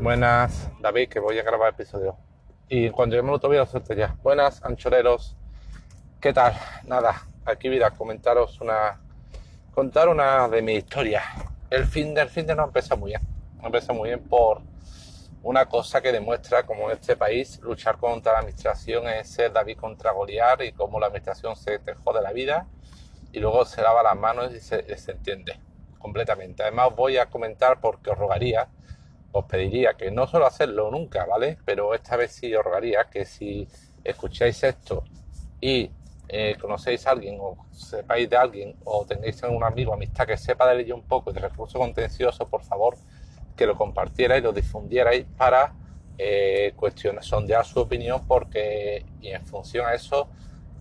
Buenas, David, que voy a grabar episodio. Y cuando lleguemos al autovía lo suelto ya. Buenas, anchoreros. ¿Qué tal? Nada, aquí mira, comentaros una. Contar una de mis historias. El fin del fin de no empieza muy bien. No empieza muy bien por una cosa que demuestra cómo en este país luchar contra la administración es ser David contra Goliar y cómo la administración se te jode la vida y luego se lava las manos y se, se entiende completamente. Además, voy a comentar porque os rogaría os pediría que no solo hacerlo nunca, ¿vale? Pero esta vez sí os rogaría que si escucháis esto y eh, conocéis a alguien o sepáis de alguien o tengáis un amigo, amistad que sepa de ello un poco de recursos contenciosos, por favor, que lo compartierais, lo difundierais para eh, sondear su opinión porque y en función a eso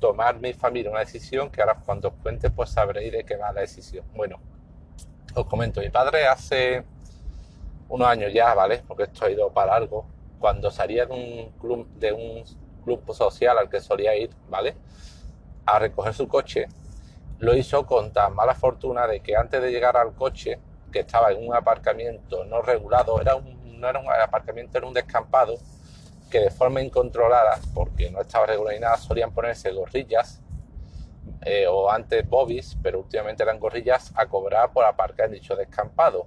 tomar mi familia una decisión que ahora cuando os cuente pues sabréis de qué va la decisión. Bueno, os comento, mi padre hace unos años ya, ¿vale? Porque esto ha ido para algo. Cuando salía de un club, de un club social al que solía ir, ¿vale? A recoger su coche, lo hizo con tan mala fortuna de que antes de llegar al coche, que estaba en un aparcamiento no regulado, era un, no era un aparcamiento, era un descampado, que de forma incontrolada, porque no estaba regulado ni nada, solían ponerse gorrillas, eh, o antes bobbies, pero últimamente eran gorrillas, a cobrar por aparcar en dicho descampado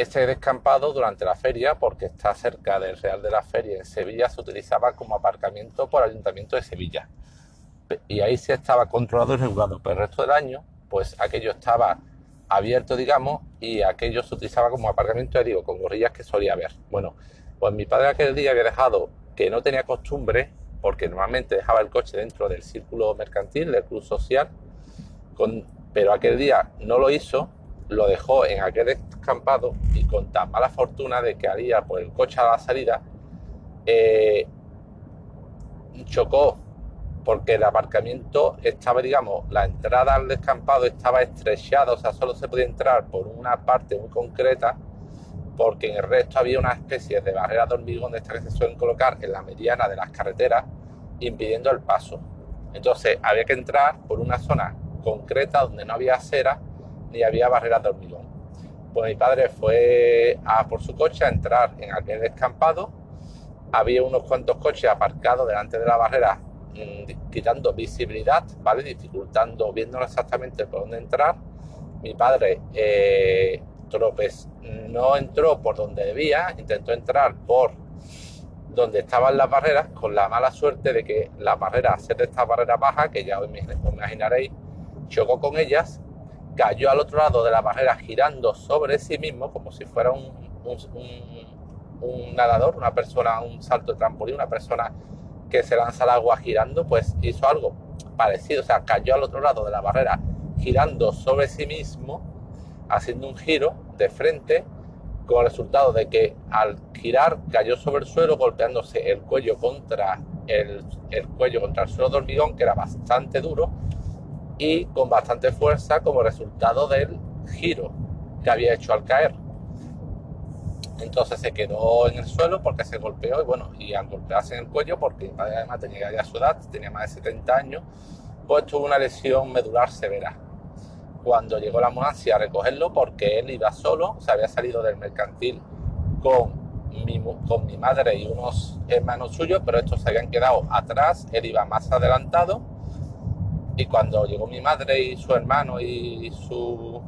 este descampado durante la feria, porque está cerca del Real de la Feria en Sevilla, se utilizaba como aparcamiento por el Ayuntamiento de Sevilla. Y ahí sí estaba controlado y regulado, pero el resto del año, pues aquello estaba abierto, digamos, y aquello se utilizaba como aparcamiento, ya digo, con gorrillas que solía haber. Bueno, pues mi padre aquel día había dejado que no tenía costumbre, porque normalmente dejaba el coche dentro del círculo mercantil, del club social, pero aquel día no lo hizo lo dejó en aquel descampado y con tan mala fortuna de que haría por el coche a la salida, eh, chocó porque el aparcamiento estaba, digamos, la entrada al descampado estaba estrechada, o sea, solo se podía entrar por una parte muy concreta, porque en el resto había una especie de barrera de hormigón de estas que se suelen colocar en la mediana de las carreteras, impidiendo el paso. Entonces había que entrar por una zona concreta donde no había acera ni había barreras de hormigón. Pues mi padre fue a por su coche a entrar en aquel descampado. Había unos cuantos coches aparcados delante de la barrera, mm, quitando visibilidad, ¿vale? Dificultando, viéndolo exactamente por dónde entrar. Mi padre eh, tropez, no entró por donde debía, intentó entrar por donde estaban las barreras, con la mala suerte de que la barrera, ser de estas barreras bajas, que ya os imaginaréis, chocó con ellas cayó al otro lado de la barrera girando sobre sí mismo como si fuera un, nadador, una persona, un salto de trampolín, una persona que se lanza al agua girando, pues hizo algo parecido, o sea, cayó al otro lado de la barrera girando sobre sí mismo, haciendo un giro de frente, con el resultado de que al girar cayó sobre el suelo golpeándose el cuello contra el, el cuello contra el suelo de hormigón, que era bastante duro, y con bastante fuerza como resultado del giro que había hecho al caer. Entonces se quedó en el suelo porque se golpeó y bueno, y al golpearse en el cuello, porque además tenía ya su edad, tenía más de 70 años, pues tuvo una lesión medular severa. Cuando llegó la ambulancia a recogerlo, porque él iba solo, se había salido del mercantil con mi, con mi madre y unos hermanos suyos, pero estos se habían quedado atrás, él iba más adelantado y cuando llegó mi madre y su hermano y su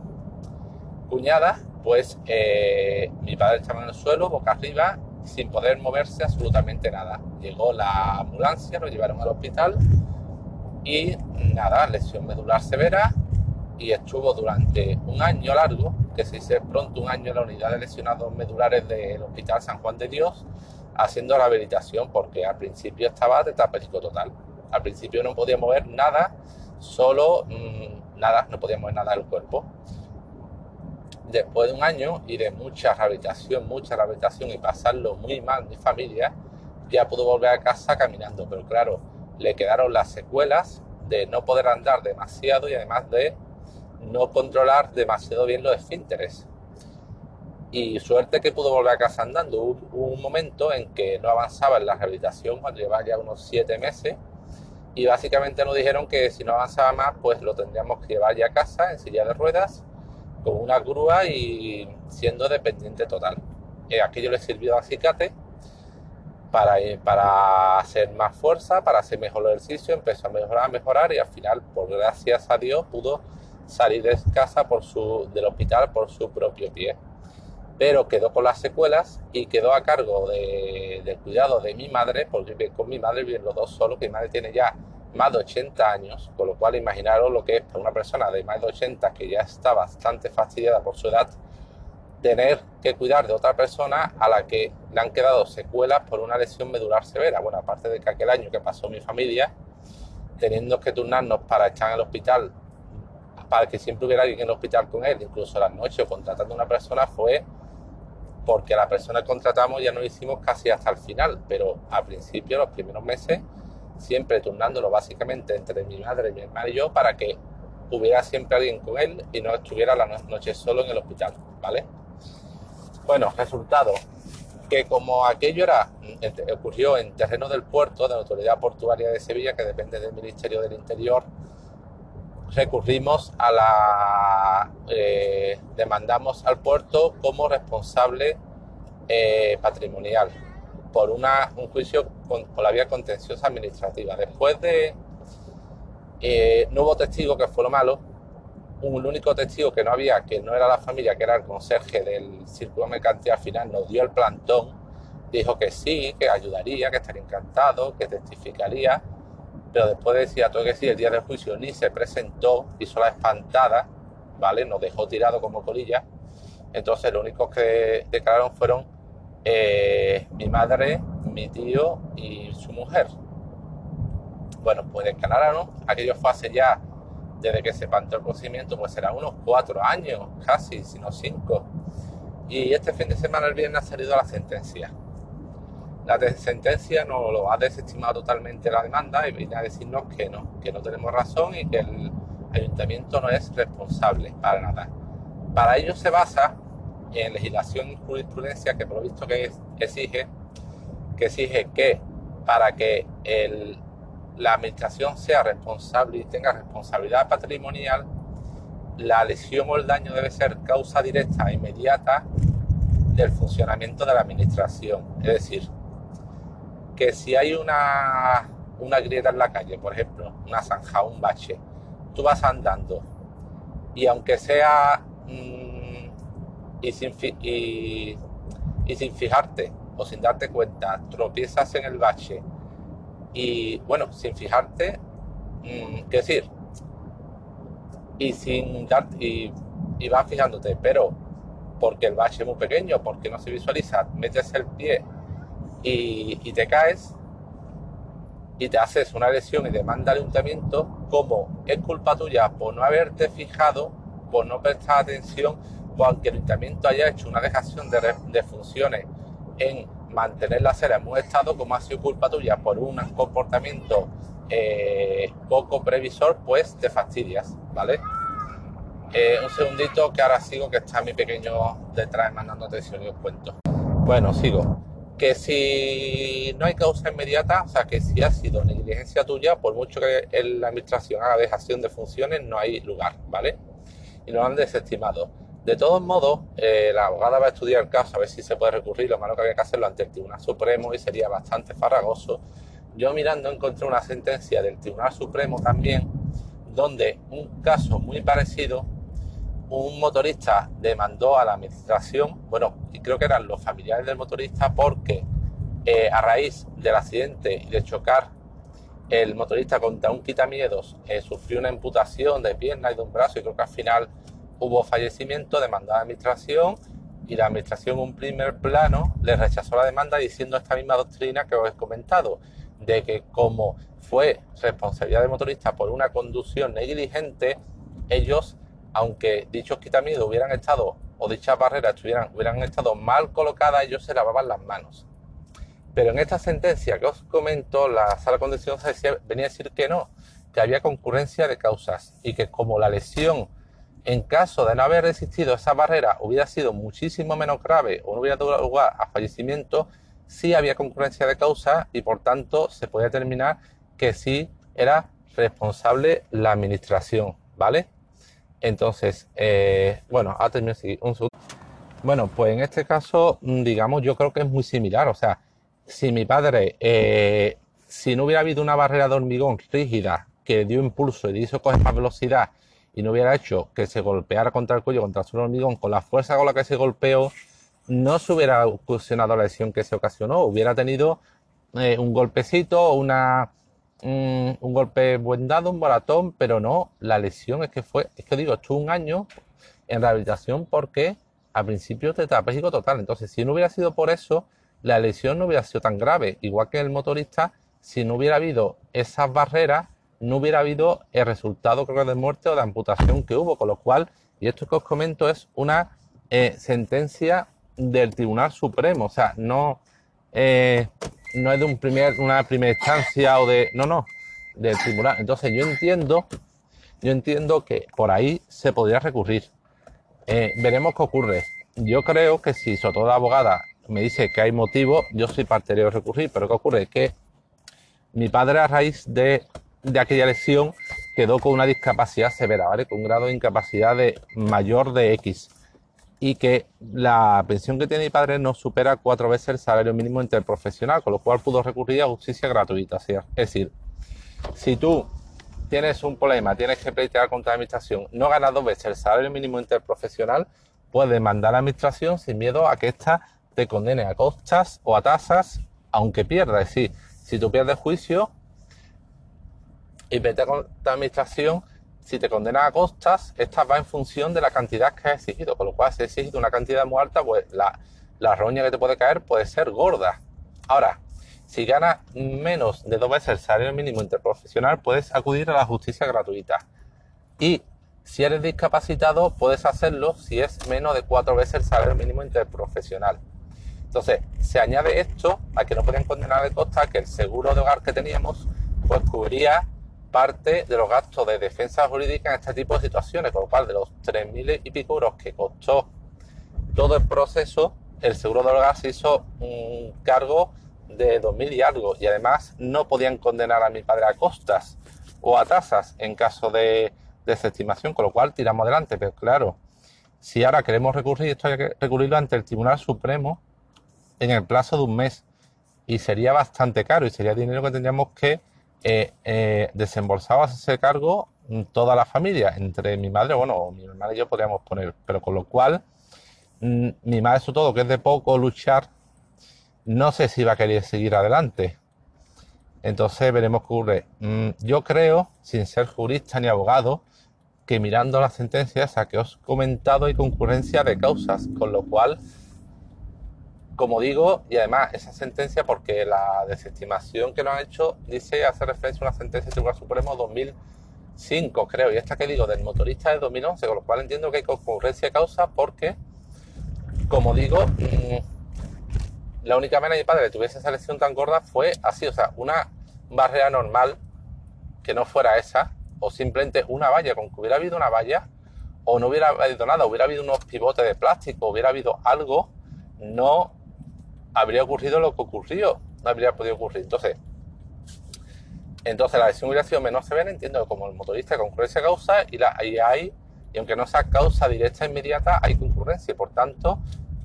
cuñada, pues eh, mi padre estaba en el suelo, boca arriba, sin poder moverse absolutamente nada. Llegó la ambulancia, lo llevaron al hospital y nada, lesión medular severa y estuvo durante un año largo, que se dice pronto un año en la unidad de lesionados medulares del Hospital San Juan de Dios, haciendo rehabilitación porque al principio estaba tetrapléjico total. Al principio no podía mover nada, solo mmm, nada, no podía mover nada del cuerpo. Después de un año y de mucha rehabilitación, mucha rehabilitación y pasarlo muy mal mi familia, ya pudo volver a casa caminando, pero claro, le quedaron las secuelas de no poder andar demasiado y además de no controlar demasiado bien los esfínteres. Y suerte que pudo volver a casa andando. Hubo un momento en que no avanzaba en la rehabilitación cuando llevaba ya unos siete meses y básicamente nos dijeron que si no avanzaba más, pues lo tendríamos que llevar ya a casa en silla de ruedas, con una grúa y siendo dependiente total. eh, aquello le sirvió de acicate para, para hacer más fuerza, para hacer mejor el ejercicio, empezó a mejorar, a mejorar y al final, por gracias a Dios, pudo salir de casa por su, del hospital por su propio pie. Pero quedó con las secuelas y quedó a cargo de, del cuidado de mi madre, porque con mi madre viven los dos solos, que mi madre tiene ya más de 80 años, con lo cual imaginaros lo que es para una persona de más de 80 que ya está bastante fastidiada por su edad, tener que cuidar de otra persona a la que le han quedado secuelas por una lesión medular severa. Bueno, aparte de que aquel año que pasó mi familia, teniendo que turnarnos para estar en el hospital para que siempre hubiera alguien en el hospital con él, incluso las noches contratando a una persona, fue porque la persona que contratamos ya no lo hicimos casi hasta el final, pero al principio, los primeros meses, siempre turnándolo básicamente entre mi madre, mi hermana y yo para que hubiera siempre alguien con él y no estuviera la noche solo en el hospital, ¿vale? Bueno, resultado, que como aquello era, ocurrió en terreno del puerto, de la Autoridad Portuaria de Sevilla, que depende del Ministerio del Interior, recurrimos a la eh, demandamos al puerto como responsable eh, patrimonial por una, un juicio con, por la vía contenciosa administrativa. Después de eh, no hubo testigo, que fue lo malo, un único testigo que no había, que no era la familia, que era el conserje del círculo mercantil, al final nos dio el plantón, dijo que sí, que ayudaría, que estaría encantado, que testificaría pero después decía todo que sí, el día del juicio ni se presentó, hizo la espantada, ¿vale? Nos dejó tirado como colilla. Entonces, los únicos que declararon fueron eh, mi madre, mi tío y su mujer. Bueno, pues declararon, aquello fue hace ya, desde que se pantó el procedimiento, pues será unos cuatro años, casi, si no cinco. Y este fin de semana, el viernes, ha salido la sentencia la sentencia no lo ha desestimado totalmente la demanda y viene a decirnos que no, que no tenemos razón y que el ayuntamiento no es responsable para nada. Para ello se basa en legislación y jurisprudencia que por lo visto que exige que exige que para que la administración sea responsable y tenga responsabilidad patrimonial, la lesión o el daño debe ser causa directa e inmediata del funcionamiento de la administración. Es decir, que si hay una, una grieta en la calle, por ejemplo, una zanja, un bache, tú vas andando y aunque sea mm, y, sin, y, sin fijarte o sin darte cuenta, tropiezas en el bache y bueno, sin fijarte, mm, qué decir, y sin darte, y, y vas fijándote, pero porque el bache es muy pequeño, porque no se visualiza, metes el pie y, te caes y te haces una lesión y demanda al ayuntamiento, como es culpa tuya por no haberte fijado, por no prestar atención, o aunque el ayuntamiento haya hecho una dejación de, funciones en mantener la acera en buen estado, como ha sido culpa tuya por un comportamiento eh, poco previsor, pues te fastidias, ¿vale? Eh, un segundito que ahora sigo, que está mi pequeño detrás mandando atención y os cuento. Bueno, sigo que si no hay causa inmediata, o sea, que si ha sido negligencia tuya, por mucho que la administración haga dejación de funciones, no hay lugar, ¿vale? Y lo han desestimado. De todos modos, eh, la abogada va a estudiar el caso a ver si se puede recurrir, lo malo que había que hacerlo ante el Tribunal Supremo y sería bastante farragoso. Yo mirando encontré una sentencia del Tribunal Supremo también, donde un caso muy parecido un motorista demandó a la administración, bueno, creo que eran los familiares del motorista porque eh, a raíz del accidente y de chocar el motorista contra un quitamiedos eh, sufrió una imputación de pierna y de un brazo y creo que al final hubo fallecimiento, demandó a la administración y la administración un primer plano le rechazó la demanda diciendo esta misma doctrina que os he comentado, de que como fue responsabilidad del motorista por una conducción negligente, ellos aunque dichos quitamientos hubieran estado o dichas barreras hubieran estado mal colocadas, ellos se lavaban las manos. Pero en esta sentencia que os comento, la sala contenciosa venía a decir que no, que había concurrencia de causas y que como la lesión, en caso de no haber existido esa barrera, hubiera sido muchísimo menos grave o no hubiera dado lugar a fallecimiento, sí había concurrencia de causas y por tanto se podía determinar que sí era responsable la administración, ¿vale? Entonces, eh, bueno, ahora termino un segundo. Bueno, pues en este caso, mm, digamos, yo creo que es muy similar. O sea, si mi padre, eh, si no hubiera habido una barrera de hormigón rígida que dio impulso y le hizo coger más velocidad y no hubiera hecho que se golpeara contra el cuello, contra el hormigón, con la fuerza con la que se golpeó, no se hubiera ocasionado la lesión que se ocasionó. Hubiera tenido eh, un golpecito, una, un, golpe buen dado, un baratón, pero no, la lesión es que fue, es que digo, estuvo un año en rehabilitación porque al principio tetrapléjico total. Entonces, si no hubiera sido por eso, la lesión no hubiera sido tan grave. Igual que el motorista, si no hubiera habido esas barreras, no hubiera habido el resultado creo de muerte o de amputación que hubo. Con lo cual, y esto que os comento es una eh, sentencia del Tribunal Supremo. O sea, no, eh, no es de un una primera instancia o de. No, no, del tribunal. Entonces yo entiendo, yo entiendo que por ahí se podría recurrir. Eh, veremos qué ocurre. Yo creo que si sobre todo la abogada me dice que hay motivo, yo soy partidario de recurrir, pero ¿qué ocurre? Que mi padre a raíz de, de aquella lesión quedó con una discapacidad severa, ¿vale? Con un grado de incapacidad de mayor de X. Y que la pensión que tiene mi padre no supera cuatro veces el salario mínimo interprofesional, con lo cual pudo recurrir a justicia gratuita. Es decir, si tú tienes un problema, tienes que pleitear contra la administración, no ganas dos veces el salario mínimo interprofesional, puedes mandar a la administración sin miedo a que ésta te condene a costas o a tasas, aunque pierdas. Es decir, si tú pierdes juicio y pleiteas contra la administración, si te condena a costas, esta va en función de la cantidad que has exigido, con lo cual si has exigido una cantidad muy alta, pues la, la roña que te puede caer puede ser gorda. Ahora, si ganas menos de dos veces el salario mínimo interprofesional, puedes acudir a la justicia gratuita. Y si eres discapacitado, puedes hacerlo si es menos de cuatro veces el salario mínimo interprofesional. Entonces, se añade esto a que no pueden condenar de costa que el seguro de hogar que teníamos, pues cubría parte de los gastos de defensa jurídica en este tipo de situaciones, con lo cual de los 3.000 y pico euros que costó todo el proceso, el seguro de hogar se hizo un cargo de 2.000 y algo y además no podían condenar a mi padre a costas o a tasas en caso de desestimación, con lo cual tiramos adelante. Pero claro, si ahora queremos recurrir, esto hay que recurrirlo ante el Tribunal Supremo en el plazo de un mes y sería bastante caro y sería dinero que tendríamos que eh, eh, desembolsar a ese cargo toda la familia, entre mi madre, bueno, mi hermana y yo podríamos poner, pero con lo cual mm, mi madre sobre todo, que es de poco luchar no sé si va a querer seguir adelante. Entonces veremos qué ocurre. Mm, yo creo, sin ser jurista ni abogado, que mirando las sentencias a que os he comentado hay concurrencia de causas, con lo cual, como digo, y además esa sentencia, porque la desestimación que lo han hecho dice, hace referencia a una sentencia del Tribunal Supremo 2005, creo, y esta que digo del motorista de 2011, con lo cual entiendo que hay concurrencia de causa porque, como digo, mm, la única manera de mi padre tuviese esa lesión tan gorda fue así, o sea, una barrera normal que no fuera esa, o simplemente una valla, con que hubiera habido una valla, o no hubiera habido nada, hubiera habido unos pivotes de plástico, hubiera habido algo, no habría ocurrido lo que ocurrió, no habría podido ocurrir. Entonces, entonces la sido menos severa, entiendo como el motorista concurrencia causa y, hay, y aunque no sea causa directa e inmediata, hay concurrencia y por tanto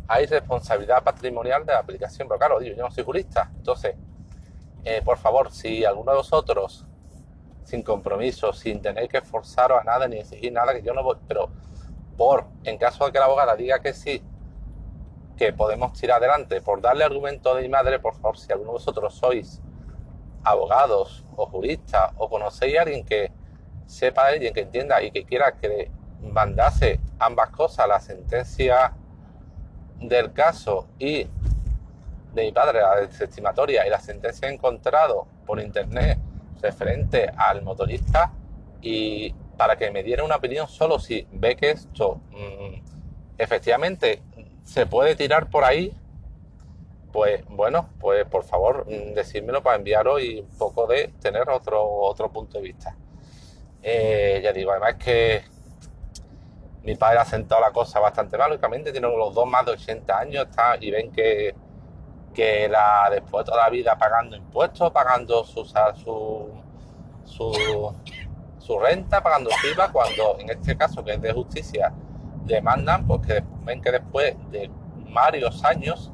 hay responsabilidad patrimonial de la aplicación. Pero claro, digo, yo no soy jurista. Entonces, eh, por favor, si alguno de vosotros, sin compromiso, sin tener que forzaros a nada ni exigir nada, que yo no voy, pero por, en caso de que la abogada diga que sí, que podemos tirar adelante, por darle argumento de mi madre, por favor, si alguno de vosotros sois abogados o juristas o conocéis a alguien que sepa de alguien que entienda y que quiera que mandase ambas cosas, la sentencia del caso y de mi padre, la desestimatoria y la sentencia encontrado por internet referente al motorista y para que me diera una opinión solo si ve que esto mm, efectivamente se puede tirar por ahí, pues bueno, pues por favor mm, decírmelo para enviaros y un poco de tener otro, otro punto de vista. Eh, ya digo, además que mi padre ha sentado la cosa bastante mal, lógicamente tienen los dos más de 80 años está, y ven que, que la, después de toda la vida pagando impuestos, pagando su, su, su, renta, pagando su IVA, cuando en este caso que es de justicia demandan porque ven que después de varios años,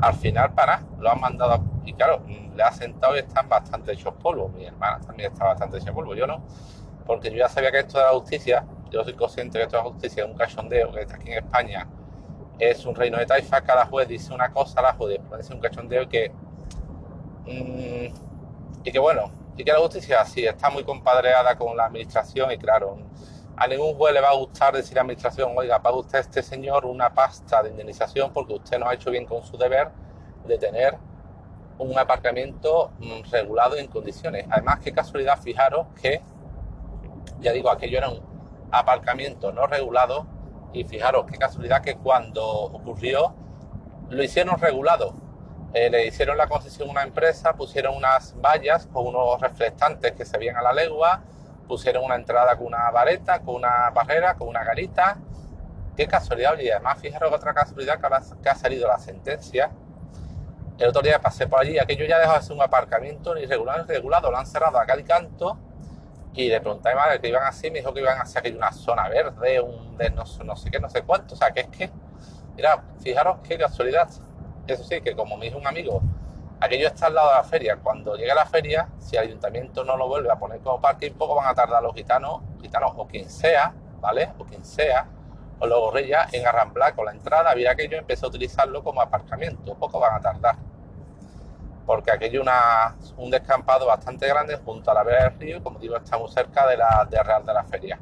al final para, lo han mandado y claro, le ha sentado y están bastante hechos polvo. Mi hermana también está bastante hecha polvo, yo no, porque yo ya sabía que esto de la justicia, yo soy consciente que esto de la justicia es un cachondeo, que está aquí en España es un reino de taifa, cada juez dice una cosa, la juez dice un cachondeo que... Mm, y que bueno, y que la justicia sí está muy compadreada con la administración y claro, a ningún juez le va a gustar decir a la administración, oiga, paga usted a este señor una pasta de indemnización porque usted no ha hecho bien con su deber de tener un aparcamiento mm, regulado en condiciones. Además, qué casualidad, fijaros que, ya digo, aquello era un aparcamiento no regulado y fijaros qué casualidad que cuando ocurrió lo hicieron regulado. Eh, le hicieron la concesión a una empresa, pusieron unas vallas con unos reflectantes que se veían a la legua, pusieron una entrada con una vareta, con una barrera, con una garita. Qué casualidad, y además fijaros otra casualidad que, ha salido la sentencia. El otro día pasé por allí, aquello ya dejó de ser un aparcamiento ni regulado ni regulado, lo han cerrado a cada canto y le pregunté a mi madre que iban así, me dijo que iban hacia aquí una zona verde, un de no, no, sé qué, no sé cuánto. O sea, que es que, mira, fijaros qué casualidad. Eso sí, que como me dijo un amigo, aquello está al lado de la feria. Cuando llegue la feria, si el ayuntamiento no lo vuelve a poner como parque, poco van a tardar los gitanos, gitanos o quien sea, ¿vale? O quien sea, o los gorrillas en arramblar con la entrada. Mira que yo empecé a utilizarlo como aparcamiento, poco van a tardar porque aquello una, un descampado bastante grande junto a la vera del río como digo estamos cerca de la Real de la Feria.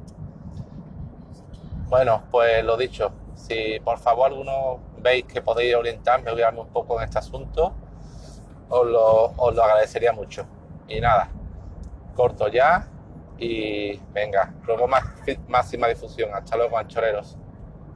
Bueno, pues lo dicho, si por favor alguno veis que podéis orientarme, guiarme un poco en este asunto, os lo, os lo agradecería mucho. Y nada, corto ya y venga, luego más, máxima difusión. Hasta luego, anchoreros.